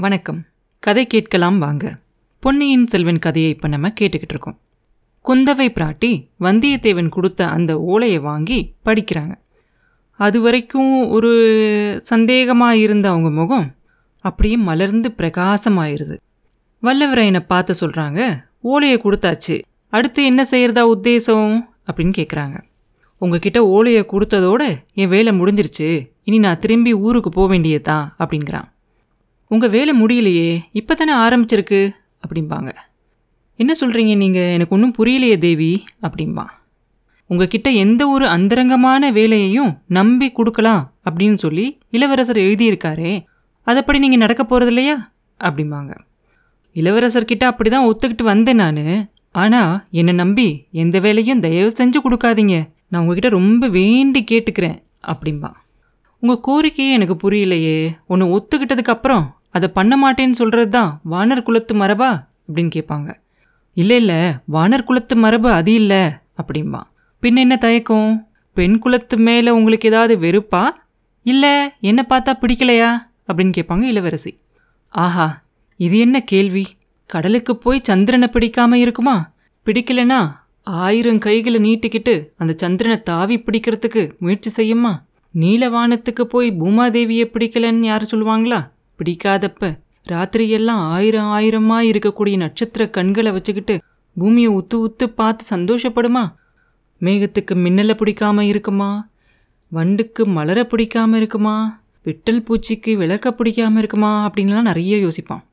வணக்கம். கதை கேட்கலாம் வாங்க. பொன்னியின் செல்வன் கதையை இப்போ நம்ம கேட்டுக்கிட்டு இருக்கோம். குந்தவை பிராட்டி வந்தியத்தேவன் கொடுத்த அந்த ஓலையை வாங்கி படிக்கிறாங்க. அது வரைக்கும் ஒரு சந்தேகமாக இருந்த அவங்க முகம் அப்படியே மலர்ந்து பிரகாசமாயிருது. வல்லவரையனை பார்த்து சொல்கிறாங்க ஓலையை கொடுத்தாச்சு. அடுத்து என்ன செய்கிறதா உத்தேசம்? அப்படின்னு கேட்குறாங்க உங்ககிட்ட ஓலையை கொடுத்ததோட என் வேலை முடிஞ்சிருச்சு. இனி நான் திரும்பி ஊருக்கு போக வேண்டியதுதான். அப்படிங்கிறான். உங்கள் வேலை முடியலையே இப்போ தானே ஆரம்பிச்சிருக்கு? அப்படிம்பாங்க. என்ன சொல்கிறீங்க நீங்கள் எனக்கு ஒன்றும் புரியலையே தேவி அப்படிம்பான் உங்ககிட்ட எந்த ஒரு அந்தரங்கமான வேலையையும் நம்பி கொடுக்கலாம் அப்படின்னு சொல்லி இளவரசர் எழுதியிருக்காரே அதப்படி நீங்கள் நடக்க போகிறது இல்லையா? அப்படிம்பாங்க. இளவரசர்கிட்ட அப்படி தான் ஒத்துக்கிட்டு வந்தேன் நான். ஆனால் என்னை நம்பி எந்த வேலையும் தயவு செஞ்சு கொடுக்காதீங்க. நான் உங்ககிட்ட ரொம்ப வேண்டி கேட்டுக்கிறேன் அப்படிம்பா. உங்கள் கோரிக்கையே எனக்கு புரியலையே. ஒன்று ஒத்துக்கிட்டதுக்கப்புறம் அதை பண்ண மாட்டேன்னு சொல்கிறது தான் வானர் குலத்து மரபா? அப்படின்னு கேட்பாங்க இல்லை இல்லை வானர் குலத்து மரபு அது இல்லை அப்படிம்பா. பின்ன என்ன தயக்கம்? பெண் குலத்து மேலே உங்களுக்கு ஏதாவது வெறுப்பா? இல்லை என்ன பார்த்தா பிடிக்கலையா? அப்படின்னு கேட்பாங்க இளவரசி. ஆஹா இது என்ன கேள்வி? கடலுக்கு போய் சந்திரனை பிடிக்காம இருக்குமா? பிடிக்கலனா ஆயிரம் கைகளை நீட்டிக்கிட்டு அந்த சந்திரனை தாவி பிடிக்கிறதுக்கு முயற்சி செய்யுமா? நீலவானத்துக்கு போய் பூமாதேவியை பிடிக்கலன்னு யார் சொல்லுவாங்களா? பிடிக்காதப்ப ராத்திரியெல்லாம் ஆயிரம் ஆயிரமா இருக்கக்கூடிய நட்சத்திர கண்களை வச்சுக்கிட்டு பூமியை உத்து உத்து பார்த்து சந்தோஷப்படுமா? மேகத்துக்கு மின்னலை பிடிக்காம இருக்குமா? வண்டுக்கு மலரை பிடிக்காம இருக்குமா? விட்டல் பூச்சிக்கு விளக்க பிடிக்காம இருக்குமா? அப்படின்லாம் நிறைய யோசிப்பான்.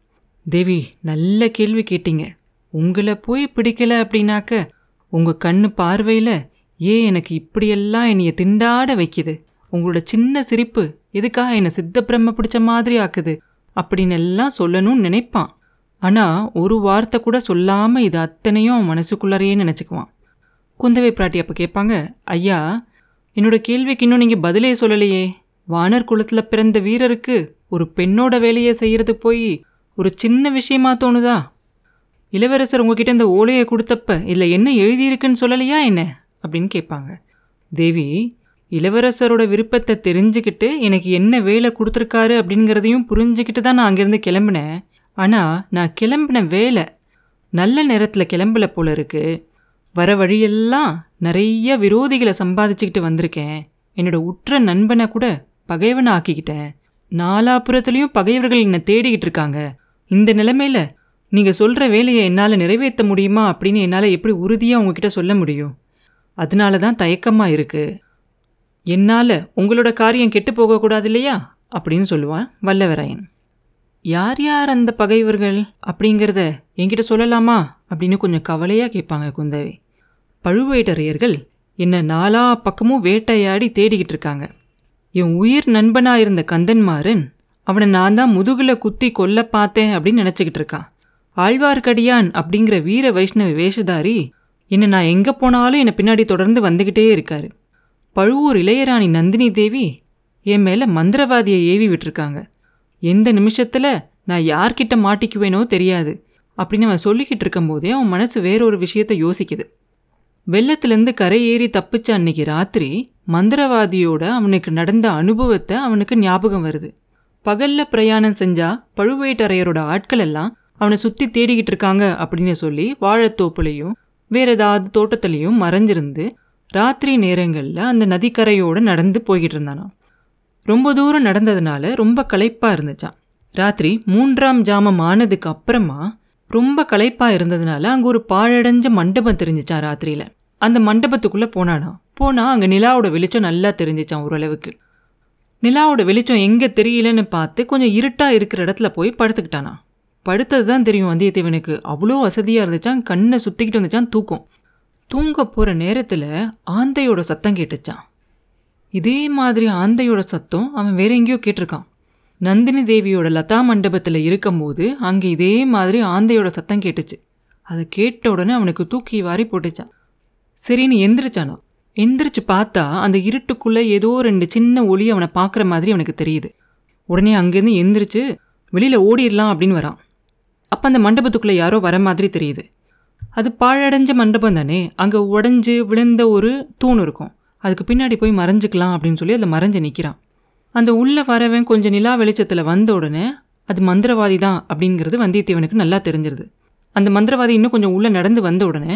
தேவி நல்ல கேள்வி கேட்டீங்க. உங்களை போய் பிடிக்கல அப்படின்னாக்க உங்கள் கண்ணு பார்வையில் ஏன் எனக்கு இப்படியெல்லாம் என்னைய திண்டாட வைக்கிது? உங்களோட சின்ன சிரிப்பு எதுக்காக என்னை சித்த பிரம்ம பிடிச்ச மாதிரி ஆக்குது அப்படின்னு எல்லாம் சொல்லணும்னு நினைப்பான். ஆனால் ஒரு வார்த்தை கூட சொல்லாமல் இது அத்தனையும் அவன் மனசுக்குள்ளாரையே நினச்சிக்குவான். குந்தவை பிராட்டி அப்போ கேட்பாங்க ஐயா என்னோட கேள்விக்கு இன்னும் நீங்கள் பதிலே சொல்லலையே. வானர் குலத்தில் பிறந்த வீரருக்கு ஒரு பெண்ணோட வேலையை செய்கிறது போய் ஒரு சின்ன விஷயமா தோணுதா? இளவரசர் உங்ககிட்ட இந்த ஓலையை கொடுத்தப்ப இதில் என்ன எழுதியிருக்குன்னு சொல்லலையா என்ன? அப்படின்னு கேட்பாங்க. தேவி இளவரசரோட விருப்பத்தை தெரிஞ்சுக்கிட்டு எனக்கு என்ன வேலை கொடுத்துருக்காரு அப்படிங்கிறதையும் புரிஞ்சுக்கிட்டு தான் நான் அங்கேருந்து கிளம்பினேன். ஆனால் நான் கிளம்பின வேலை நல்ல நேரத்தில் கிளம்பல போல இருக்கு. வர வழியெல்லாம் நிறைய விரோதிகளை சம்பாதிச்சுக்கிட்டு வந்திருக்கேன். என்னோட உற்ற நண்பனை கூட பகைவனை ஆக்கிக்கிட்டேன். நாலாபுரத்துலேயும் பகைவர்கள் என்னை தேடிக்கிட்டு இருக்காங்க. இந்த நிலைமையில் நீங்கள் சொல்கிற வேலையை என்னால் நிறைவேற்ற முடியுமா அப்படின்னு என்னால் எப்படி உறுதியாக உங்ககிட்ட சொல்ல முடியும்? அதனால தான் தயக்கமாக இருக்குது என்னால் உங்களோட காரியம் கெட்டு போகக்கூடாது இல்லையா அப்படின்னு சொல்லுவான் வல்லவராயன். யார் யார் அந்த பகைவர்கள் அப்படிங்கிறத என்கிட்ட சொல்லலாமா? அப்படின்னு கொஞ்சம் கவலையாக கேட்பாங்க குந்தவை. பழுவேட்டரையர்கள் என்னை நாலா பக்கமும் வேட்டையாடி தேடிக்கிட்டு இருக்காங்க. என் உயிர் நண்பனாக இருந்த கந்தன்மாறன் அவனை நான் தான் முதுகில் குத்தி கொல்ல பார்த்தேன் அப்படின்னு நினச்சிக்கிட்டு இருக்கான். ஆழ்வார்க்கடியான் அப்படிங்கிற வீர வைஷ்ணவ வேஷதாரி என்னை நான் எங்கே போனாலும் என்னை பின்னாடி தொடர்ந்து வந்துக்கிட்டே இருக்காரு. பழுவூர் இளையராணி நந்தினி தேவி என் மேலே மந்திரவாதியை ஏவி விட்டுருக்காங்க. எந்த நிமிஷத்தில் நான் யார்கிட்ட மாட்டிக்குவேனோ தெரியாது. அப்படின்னு அவன் சொல்லிக்கிட்டு இருக்கும்போதே அவன் மனசு வேறொரு விஷயத்த யோசிக்குது. வெள்ளத்துலேருந்து கரை ஏறி தப்பிச்ச அன்னைக்கு ராத்திரி மந்திரவாதியோட அவனுக்கு நடந்த அனுபவத்தை அவனுக்கு ஞாபகம் வருது. பகல்ல பிரயாணம் செஞ்சா பழுவேட்டரையரோட ஆட்கள் எல்லாம் அவனை சுற்றி தேடிக்கிட்டு இருக்காங்க அப்படின்னு சொல்லி வாழைத்தோப்புலையும் வேற ஏதாவது தோட்டத்துலேயும் மறைஞ்சிருந்து ராத்திரி நேரங்களில் அந்த நதிக்கரையோடு நடந்து போய்கிட்டு இருந்தானாம் ரொம்ப தூரம் நடந்ததுனால ரொம்ப களைப்பாக இருந்துச்சான் ராத்திரி மூன்றாம் ஜாமம் ஆனதுக்கு அப்புறமா ரொம்ப களைப்பாக இருந்ததுனால அங்கே ஒரு பாழடைஞ்ச மண்டபம் தெரிஞ்சிச்சான் ராத்திரியில். அந்த மண்டபத்துக்குள்ளே போனானா. போனால் அங்கே நிலாவோட வெளிச்சம் நல்லா தெரிஞ்சிச்சான் ஓரளவுக்கு. நிலாவோட வெளிச்சம் எங்கே தெரியலன்னு பார்த்து கொஞ்சம் இருட்டாக இருக்கிற இடத்துல போய் படுத்துக்கிட்டானா. படுத்தது தான் தெரியும் வந்தியத்தேவனுக்கு. அவ்வளோ வசதியாக இருந்துச்சான் கண்ணை சுற்றிக்கிட்டு வந்துச்சான் தூக்கம். தூங்க போகிற நேரத்தில் ஆந்தையோட சத்தம் கேட்டுச்சான் இதே மாதிரி ஆந்தையோட சத்தம் அவன் வேற எங்கேயோ கேட்டிருக்கான். நந்தினி தேவியோட லதா மண்டபத்தில் இருக்கும்போது அங்கே இதே மாதிரி ஆந்தையோட சத்தம் கேட்டுச்சு. அதை கேட்ட உடனே அவனுக்கு தூக்கி வாரி போட்டுச்சான் சரின்னு எந்திரிச்சானா? எந்திரிச்சு பார்த்தா அந்த இருட்டுக்குள்ளே ஏதோ ரெண்டு சின்ன ஒளி அவனை பார்க்குற மாதிரி அவனுக்கு தெரியுது. உடனே அங்கேருந்து எந்திரிச்சு வெளியில் ஓடிடலாம் அப்படின்னு வரான். அப்போ அந்த மண்டபத்துக்குள்ளே யாரோ வர மாதிரி தெரியுது. அது பாழடைஞ்ச மண்டபம் தானே? அங்கே உடஞ்சி விழுந்த ஒரு தூண் இருக்கும். அதுக்கு பின்னாடி போய் மறைஞ்சிக்கலாம் அப்படின்னு சொல்லி அதில் மறைஞ்சு நிற்கிறான் அந்த உள்ளே வரவன் கொஞ்சம் நிலா வெளிச்சத்தில் வந்த உடனே அது மந்திரவாதி தான் அப்படிங்கிறது வந்தியத்தேவனுக்கு நல்லா தெரிஞ்சிருது. அந்த மந்திரவாதி இன்னும் கொஞ்சம் உள்ளே நடந்து வந்த உடனே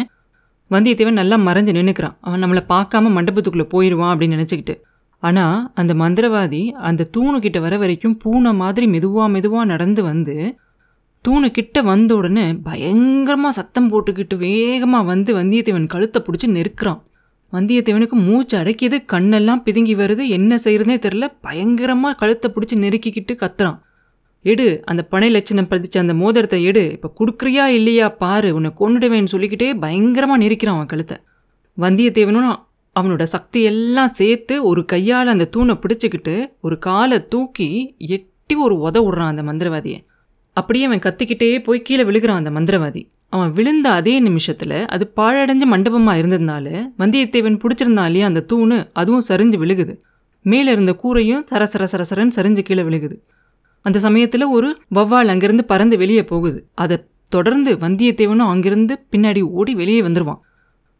வந்தியத்தேவன் நல்லா மறைஞ்சு நின்றுக்கிறான் அவன் நம்மளை பார்க்காம மண்டபத்துக்குள்ளே போயிடுவான் அப்படின்னு நினச்சிக்கிட்டு. ஆனால் அந்த மந்திரவாதி அந்த தூணுக்கிட்ட வர வரைக்கும் பூனை மாதிரி மெதுவாக மெதுவாக நடந்து வந்து தூணு கிட்ட வந்த உடனே பயங்கரமாக சத்தம் போட்டுக்கிட்டு வேகமாக வந்து வந்தியத்தேவன் கழுத்தை பிடிச்சி நெருக்கிறான். வந்தியத்தேவனுக்கு மூச்சு அடைக்கிது கண்ணெல்லாம் பிதுங்கி வருது என்ன செய்யறதே தெரில பயங்கரமாக கழுத்தை பிடிச்சி நெருக்கிக்கிட்டு கத்துறான். எடு அந்த பனை லட்சணம் பதிச்ச அந்த மோதிரத்தை எடு இப்போ கொடுக்குறியா இல்லையா பாரு உன்னை கொண்டுடுவேன்னு சொல்லிக்கிட்டே பயங்கரமாக நெருக்கிறான் அவன் கழுத்தை. வந்தியத்தேவனும் அவனோட சக்தி எல்லாம் சேர்த்து ஒரு கையால் அந்த தூணை பிடிச்சிக்கிட்டு ஒரு காலை தூக்கி எட்டி ஒரு உத விடுறான் அந்த மந்திரவாதியை. அப்படியே அவன் கத்திக்கிட்டே போய் கீழே விழுகிறான் அந்த மந்திரவாதி. அவன் விழுந்த அதே நிமிஷத்தில் அது பாழடைஞ்ச மண்டபமாக இருந்ததுனால வந்தியத்தேவன் பிடிச்சிருந்தான் இல்லையா அந்த தூணு அதுவும் சரிஞ்சு விழுகுது. மேலே இருந்த கூரையும் சரசர சரசரன்னு சரிஞ்சு கீழே விழுகுது. அந்த சமயத்தில் ஒரு வவ்வால் அங்கிருந்து பறந்து வெளியே போகுது. அதை தொடர்ந்து வந்தியத்தேவனும் அங்கிருந்து பின்னாடி ஓடி வெளியே வந்துடுவான்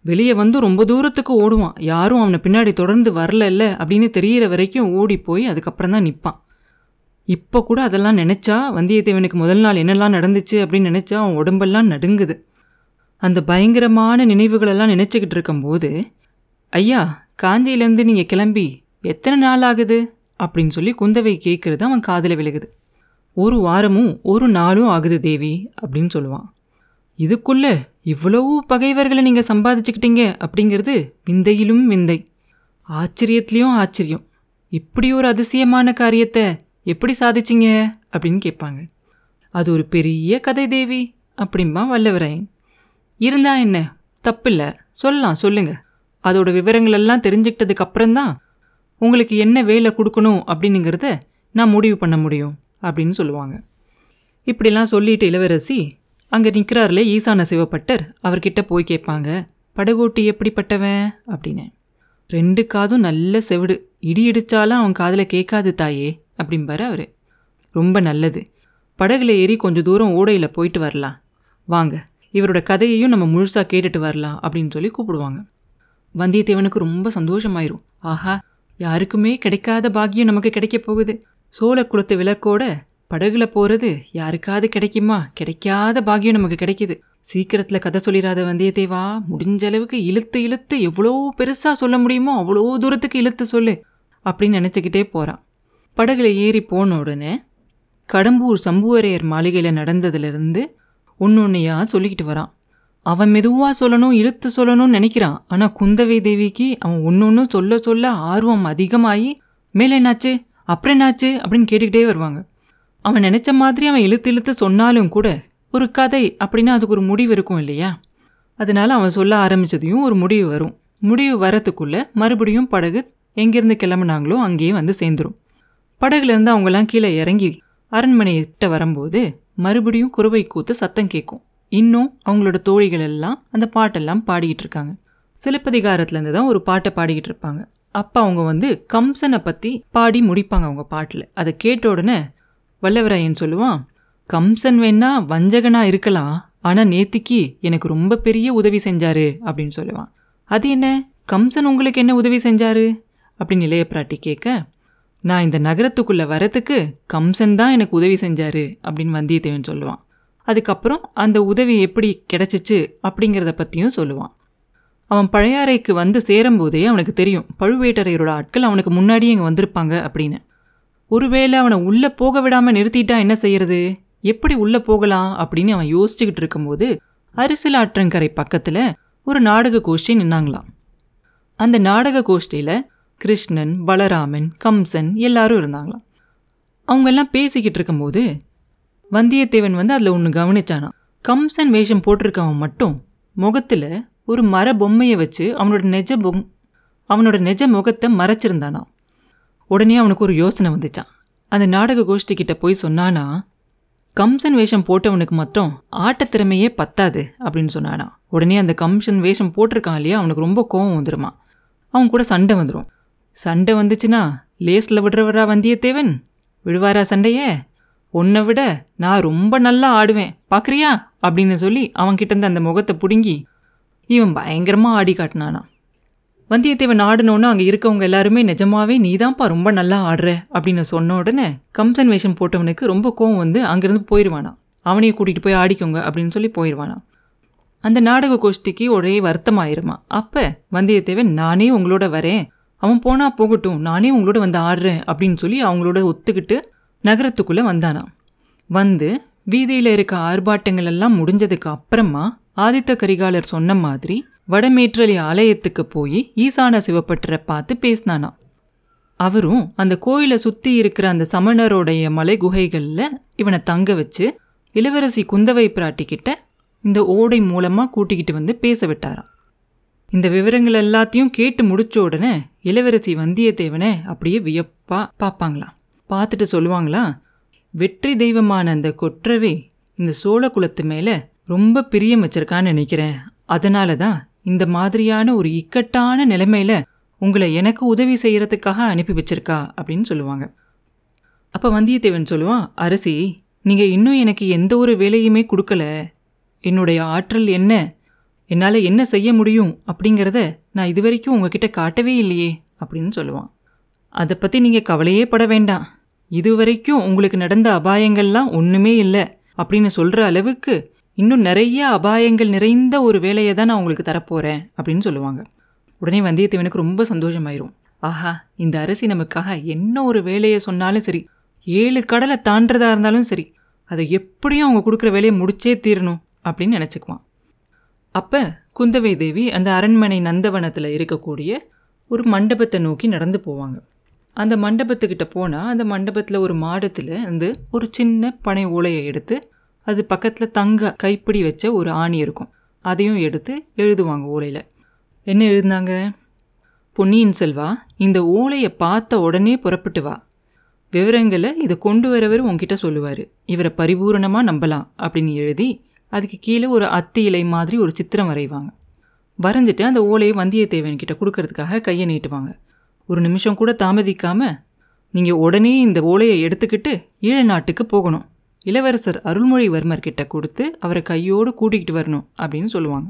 வெளியே வந்து ரொம்ப தூரத்துக்கு ஓடுவான். யாரும் அவனை பின்னாடி தொடர்ந்து வரல அப்படின்னு தெரியிற வரைக்கும் ஓடி போய் அதுக்கப்புறம் தான் நிற்பான் இப்போ கூட அதெல்லாம் நினச்சா வந்தியத்தேவனுக்கு முதல் நாள் என்னெல்லாம் நடந்துச்சு அப்படின்னு நினச்சா அவன் உடம்பெல்லாம் நடுங்குது. அந்த பயங்கரமான நினைவுகளெல்லாம் நினச்சிக்கிட்டு இருக்கும்போது ஐயா காஞ்சியிலேருந்து நீங்கள் கிளம்பி எத்தனை நாள் ஆகுது? அப்படின்னு சொல்லி குந்தவை கேட்குறது அவன் காதில் விழுகுது. ஒரு வாரமும் ஒரு நாளும் ஆகுது தேவி அப்படின்னு சொல்லுவான். இதுக்குள்ளே இவ்வளவு பகைவர்களை நீங்கள் சம்பாதிச்சுக்கிட்டீங்க அப்படிங்கிறது விந்தையிலும் விந்தை. ஆச்சரியத்துலேயும் ஆச்சரியம். இப்படி ஒரு அதிசயமான காரியத்தை எப்படி சாதிச்சிங்க? அப்படின்னு கேட்பாங்க. அது ஒரு பெரிய கதை தேவி அப்படிம்பா வல்லவரையன் இருந்தா என்ன? தப்பில்லை. சொல்லலாம் சொல்லுங்க. அதோட விவரங்களெல்லாம் தெரிஞ்சுக்கிட்டதுக்கு அப்புறம்தான் உங்களுக்கு என்ன வேலை கொடுக்கணும் அப்படின்னுங்கிறத நான் முடிவு பண்ண முடியும் அப்படின்னு சொல்லுவாங்க. இப்படிலாம் சொல்லிட்டு இளவரசி அங்கே நிற்கிறாரில் ஈசான சிவப்பட்டர் அவர்கிட்ட போய் கேட்பாங்க படகோட்டி எப்படிப்பட்டவன்? அப்படின்னு. ரெண்டு காதும் நல்ல செவிடு. இடி இடித்தாலும் அவன் காதில் கேட்காது தாயே அப்படிம்பாரு அவர். ரொம்ப நல்லது. படகுல ஏறி கொஞ்சம் தூரம் ஓடையில் போயிட்டு வரலாம். வாங்க இவரோட கதையையும் நம்ம முழுசாக கேட்டுட்டு வரலாம் அப்படின்னு சொல்லி கூப்பிடுவாங்க. வந்தியத்தேவனுக்கு ரொம்ப சந்தோஷமாயிரும். ஆஹா யாருக்குமே கிடைக்காத பாக்கியம் நமக்கு கிடைக்க போகுது. சோழ குளத்து விளக்கோட படகுல போகிறது யாருக்காவது கிடைக்குமா? கிடைக்காத பாக்கியம் நமக்கு கிடைக்குது. சீக்கிரத்தில் கதை சொல்லிடாத வந்தியத்தேவா முடிஞ்ச அளவுக்கு இழுத்து இழுத்து எவ்வளோ பெருசாக சொல்ல முடியுமோ அவ்வளோ தூரத்துக்கு இழுத்து சொல்லு அப்படின்னு நினச்சிக்கிட்டே போகிறான் படகுல ஏறி போன உடனே கடம்பூர் சம்புவரையர் மாளிகையில் நடந்ததுலேருந்து ஒன்று ஒன்றையாக சொல்லிக்கிட்டு வரான். அவன் மெதுவாக சொல்லணும் இழுத்து சொல்லணும்னு நினைக்கிறான். ஆனால் குந்தவை தேவிக்கு அவன் ஒன்று ஒன்று சொல்ல சொல்ல ஆர்வம் அதிகமாகி மேலே என்னாச்சு? அப்புறம் என்னாச்சு? அப்படின்னு கேட்டுக்கிட்டே வருவாங்க. அவன் நினச்ச மாதிரி அவன் இழுத்து இழுத்து சொன்னாலும் கூட ஒரு கதை அப்படின்னா அதுக்கு ஒரு முடிவு இருக்கும் இல்லையா? அதனால் அவன் சொல்ல ஆரம்பித்ததையும் ஒரு முடிவு வரும். முடிவு வரத்துக்குள்ளே மறுபடியும் படகு எங்கேருந்து கிளம்புனாங்களோ அங்கேயே வந்து சேர்ந்துடும் படகுலேருந்து அவங்கெல்லாம் கீழே இறங்கி அரண்மனையிட்ட வரும்போது மறுபடியும் குறுவை கூத்து சத்தம் கேட்கும். இன்னும் அவங்களோட தோழிகள் எல்லாம் அந்த பாட்டெல்லாம் பாடிக்கிட்டு இருக்காங்க சிலப்பதிகாரத்துலேருந்து தான் ஒரு பாட்டை பாடிக்கிட்டு இருப்பாங்க அப்போ அவங்க வந்து கம்சனை பற்றி பாடி முடிப்பாங்க அவங்க பாட்டில். அதை கேட்ட உடனே வல்லவராயன் சொல்லுவான் கம்சன் வேணா வஞ்சகனாக இருக்கலாம் ஆனால் நேத்திக்கு எனக்கு ரொம்ப பெரிய உதவி செஞ்சாரு அப்படின்னு சொல்லுவான். அது என்ன? கம்சன் உங்களுக்கு என்ன உதவி செஞ்சாரு? அப்படின்னு இளைய பிராட்டி கேட்க நான் இந்த நகரத்துக்குள்ளே வரத்துக்கு கம்சன் தான் எனக்கு உதவி செஞ்சார் அப்படின்னு வந்தியத்தேவன் சொல்லுவான். அதுக்கப்புறம் அந்த உதவி எப்படி கிடச்சிச்சு அப்படிங்கிறத பற்றியும் சொல்லுவான். அவன் பழையாறைக்கு வந்து சேரும்போதே அவனுக்கு தெரியும் பழுவேட்டரையரோட ஆட்கள் அவனுக்கு முன்னாடியே இங்கே வந்திருப்பாங்க அப்படின்னு. ஒருவேளை அவனை உள்ளே போக விடாமல் நிறுத்திட்டா என்ன செய்யறது? எப்படி உள்ளே போகலாம் அப்படின்னு அவன் யோசிச்சுக்கிட்டு இருக்கும்போது அரிசில் ஆற்றங்கரை பக்கத்தில் ஒரு நாடக கோஷ்டி நின்னாங்களாம். அந்த நாடக கோஷ்டியில் கிருஷ்ணன் பலராமன் கம்சன் எல்லாரும் இருந்தாங்களாம். அவங்கெல்லாம் பேசிக்கிட்டு இருக்கும்போது வந்தியத்தேவன் வந்து அதில் ஒன்று கவனிச்சானா கம்சன் வேஷம் போட்டிருக்கவன் மட்டும் முகத்தில் ஒரு மர பொம்மையை வச்சு அவனோட நெஜ பொம் அவனோட நெஜ முகத்தை மறைச்சிருந்தானா உடனே அவனுக்கு ஒரு யோசனை வந்துச்சான் அந்த நாடக கோஷ்டிக்கிட்ட போய் சொன்னானா கம்சன் வேஷம் போட்டவனுக்கு மட்டும் ஆட்டத்திறமையே பத்தாது அப்படின்னு சொன்னானா உடனே அந்த கம்சன் வேஷம் போட்டிருக்கான் இல்லையா அவனுக்கு ரொம்ப கோவம் வந்துருமா அவன் கூட சண்டை வந்துடும் சண்டை வந்துச்சுன்னா லேஸில் விடுறவரா வந்தியத்தேவன்? விடுவாரா சண்டையே? உன்னை விட நான் ரொம்ப நல்லா ஆடுவேன். பார்க்குறியா அப்படின்னு சொல்லி அவன்கிட்ட இருந்து அந்த முகத்தை பிடுங்கி இவன் பயங்கரமாக ஆடி காட்டினானா. வந்தியத்தேவன் ஆடினோன்னு அங்கே இருக்கவங்க எல்லாருமே நிஜமாவே நீதான்ப்பா ரொம்ப நல்லா ஆடுற அப்படின்னு சொன்ன உடனே கம்சன் வேஷம் போட்டவனுக்கு ரொம்ப கோவம் வந்து அங்கேருந்து போயிடுவானா அவனையும் கூட்டிகிட்டு போய் ஆடிக்கோங்க அப்படின்னு சொல்லி போயிடுவானாம் அந்த நாடக கோஷ்டிக்கு ஒரே வருத்தமாயிருமா. அப்போ வந்தியத்தேவன் நானே உங்களோட வரேன். அவன் போனால் போகட்டும் நானே உங்களோட வந்து ஆடுறேன் அப்படின்னு சொல்லி அவங்களோட ஒத்துக்கிட்டு நகரத்துக்குள்ளே வந்தானாம். வந்து வீதியில் இருக்க ஆர்ப்பாட்டங்கள் எல்லாம் முடிஞ்சதுக்கு அப்புறமா ஆதித்த கரிகாலர் சொன்ன மாதிரி வடமேற்றலி ஆலயத்துக்கு போய் ஈசான சிவப்பட்டரை பார்த்து பேசினானா அவரும் அந்த கோயிலை சுற்றி இருக்கிற அந்த சமணருடைய மலை குகைகளில் இவனை தங்க வச்சு இளவரசி குந்தவை பிராட்டிக்கிட்ட இந்த ஓடை மூலமாக கூட்டிக்கிட்டு வந்து பேச விட்டாராம். இந்த விவரங்கள் எல்லாத்தையும் கேட்டு முடிச்ச உடனே இளவரசி வந்தியத்தேவனை அப்படியே வியப்பா பார்ப்பாங்களாம் பார்த்துட்டு சொல்லுவாங்களா? வெற்றி தெய்வமான அந்த கொற்றவே இந்த சோழ குலத்து மேலே ரொம்ப பிரியம் வச்சிருக்கான்னு நினைக்கிறேன். அதனால தான் இந்த மாதிரியான ஒரு இக்கட்டான நிலைமையில உங்களை எனக்கு உதவி செய்கிறதுக்காக அனுப்பி வச்சிருக்கா அப்படின்னு சொல்லுவாங்க. அப்போ வந்தியத்தேவன் சொல்லுவான் அரசி நீங்கள் இன்னும் எனக்கு எந்த ஒரு வேலையுமே கொடுக்கல. என்னுடைய ஆற்றல் என்ன? என்னால் என்ன செய்ய முடியும் அப்படிங்கிறத நான் இது வரைக்கும் உங்ககிட்ட காட்டவே இல்லையே அப்படின்னு சொல்லுவான். அதை பற்றி நீங்கள் கவலையே பட வேண்டாம். இதுவரைக்கும் உங்களுக்கு நடந்த அபாயங்கள்லாம் ஒன்றுமே இல்லை அப்படின்னு சொல்கிற அளவுக்கு இன்னும் நிறைய அபாயங்கள் நிறைந்த ஒரு வேலையை தான் நான் உங்களுக்கு தரப்போகிறேன் அப்படின்னு சொல்லுவாங்க. உடனே வந்தியத்தேவனுக்கு ரொம்ப சந்தோஷமாயிரும். ஆஹா இந்த அரசி நமக்காக என்ன ஒரு வேலையை சொன்னாலும் சரி ஏழு கடலை தாண்டதா இருந்தாலும் சரி அதை எப்படியும் அவங்க கொடுக்குற வேலையை முடிச்சே தீரணும் அப்படின்னு நினச்சிக்குவான். அப்போ குந்தவை தேவி அந்த அரண்மனை நந்தவனத்தில் இருக்கக்கூடிய ஒரு மண்டபத்தை நோக்கி நடந்து போவாங்க. அந்த மண்டபத்துக்கிட்ட போனால் அந்த மண்டபத்தில் ஒரு மாடத்தில் வந்து ஒரு சின்ன பனை ஓலையை எடுத்து அது பக்கத்தில் தங்க கைப்பிடி வச்ச ஒரு ஆணி இருக்கும். அதையும் எடுத்து எழுதுவாங்க ஓலையில். என்ன எழுதினாங்க? பொன்னியின் செல்வா இந்த ஓலையை பார்த்த உடனே புறப்பட்டு வா. விவரங்களை இதை கொண்டு வரவர் உங்ககிட்ட சொல்லுவார். இவரை பரிபூரணமாக நம்பலாம் அப்படின்னு எழுதி அதுக்கு கீழே ஒரு அத்தி இலை மாதிரி ஒரு சித்திரம் வரைவாங்க. வரைஞ்சிட்டு அந்த ஓலையை வந்தியத்தேவன் கிட்ட கொடுக்கறதுக்காக கையை நீட்டுவாங்க. ஒரு நிமிஷம் கூட தாமதிக்காமல் நீங்கள் உடனே இந்த ஓலையை எடுத்துக்கிட்டு ஈழ நாட்டுக்கு போகணும். இளவரசர் அருள்மொழிவர்மர் கிட்ட கொடுத்து அவரை கையோடு கூட்டிகிட்டு வரணும் அப்படின்னு சொல்லுவாங்க.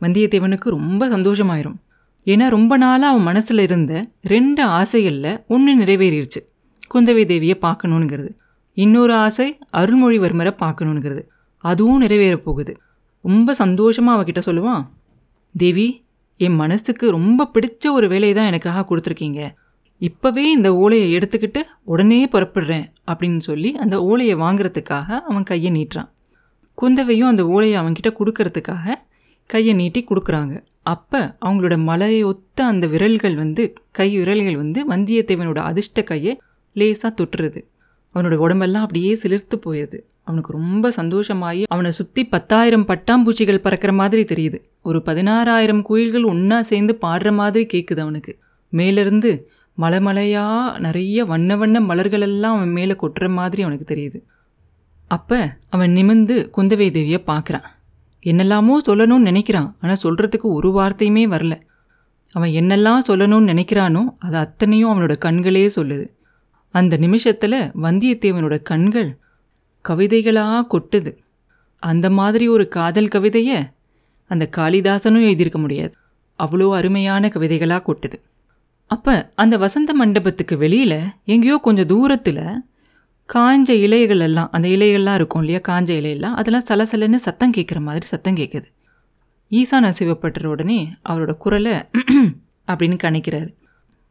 வந்தியத்தேவனுக்கு ரொம்ப சந்தோஷமாயிரும். ஏன்னா ரொம்ப நாளாக அவன் மனசில் இருந்த ரெண்டு ஆசைகளில் ஒன்று நிறைவேறிடுச்சு குந்தவை தேவியை பார்க்கணுங்கிறது. இன்னொரு ஆசை அருள்மொழிவர்மரை பார்க்கணுங்கிறது. அதுவும் நிறைவேற போகுது. ரொம்ப சந்தோஷமாக அவகிட்ட சொல்லுவான் தேவி என் மனசுக்கு ரொம்ப பிடிச்ச ஒரு வேலையை தான் எனக்காக கொடுத்துருக்கீங்க. இப்போவே இந்த ஓலையை எடுத்துக்கிட்டு உடனே புறப்படுறேன் அப்படின்னு சொல்லி அந்த ஓலையை வாங்குறதுக்காக அவன் கையை நீட்டுறான். குந்தவையும் அந்த ஓலையை அவன்கிட்ட கொடுக்கறதுக்காக கையை நீட்டி கொடுக்குறாங்க. அப்போ அவங்களோட மலையை ஒத்த அந்த விரல்கள் வந்து கை விரல்கள் வந்து வந்தியத்தேவனோட அதிர்ஷ்ட கையை லேசாக தொட்டுறது அவனோட உடம்பெல்லாம் அப்படியே சிலிர்த்து போயிடுது அவனுக்கு ரொம்ப சந்தோஷமாகி அவனை சுற்றி பத்தாயிரம் பட்டாம்பூச்சிகள் பறக்கிற மாதிரி தெரியுது. ஒரு பதினாறாயிரம் குயில்கள் ஒன்றா சேர்ந்து பாடுற மாதிரி கேட்குது அவனுக்கு. மேலிருந்து மலைமலையாக நிறைய வண்ண வண்ண மலர்களெல்லாம் அவன் மேலே கொட்டுற மாதிரி அவனுக்கு தெரியுது. அப்போ அவன் நிமிந்து குந்தவை தேவியை பார்க்குறான். என்னெல்லாமோ சொல்லணும்னு நினைக்கிறான் ஆனால் சொல்கிறதுக்கு ஒரு வார்த்தையுமே வரல. அவன் என்னெல்லாம் சொல்லணும்னு நினைக்கிறானோ அது அத்தனையும் அவனோட கண்களே சொல்லுது. அந்த நிமிஷத்தில் வந்தியத்தேவனோட கண்கள் கவிதைகளாக கொட்டுது. அந்த மாதிரி ஒரு காதல் கவிதையை அந்த காளிதாசனும் எழுதியிருக்க முடியாது. அவ்வளோ அருமையான கவிதைகளாக கொட்டுது. அப்போ அந்த வசந்த மண்டபத்துக்கு வெளியில் எங்கேயோ கொஞ்சம் தூரத்தில் காஞ்ச இலைகள் எல்லாம் அந்த இலைகள்லாம் இருக்கும் இல்லையா? காஞ்ச இலையெல்லாம். அதெல்லாம் சலசலன்னு சத்தம் கேட்குற மாதிரி சத்தம் கேட்குது ஈசான சிவப்பட்டர் உடனே அவரோட குரலை அப்படின்னு கணிக்கிறாரு.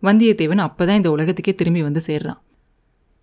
வந்தியத்தேவன் அப்போ தான் இந்த உலகத்துக்கே திரும்பி வந்து சேர்றான்.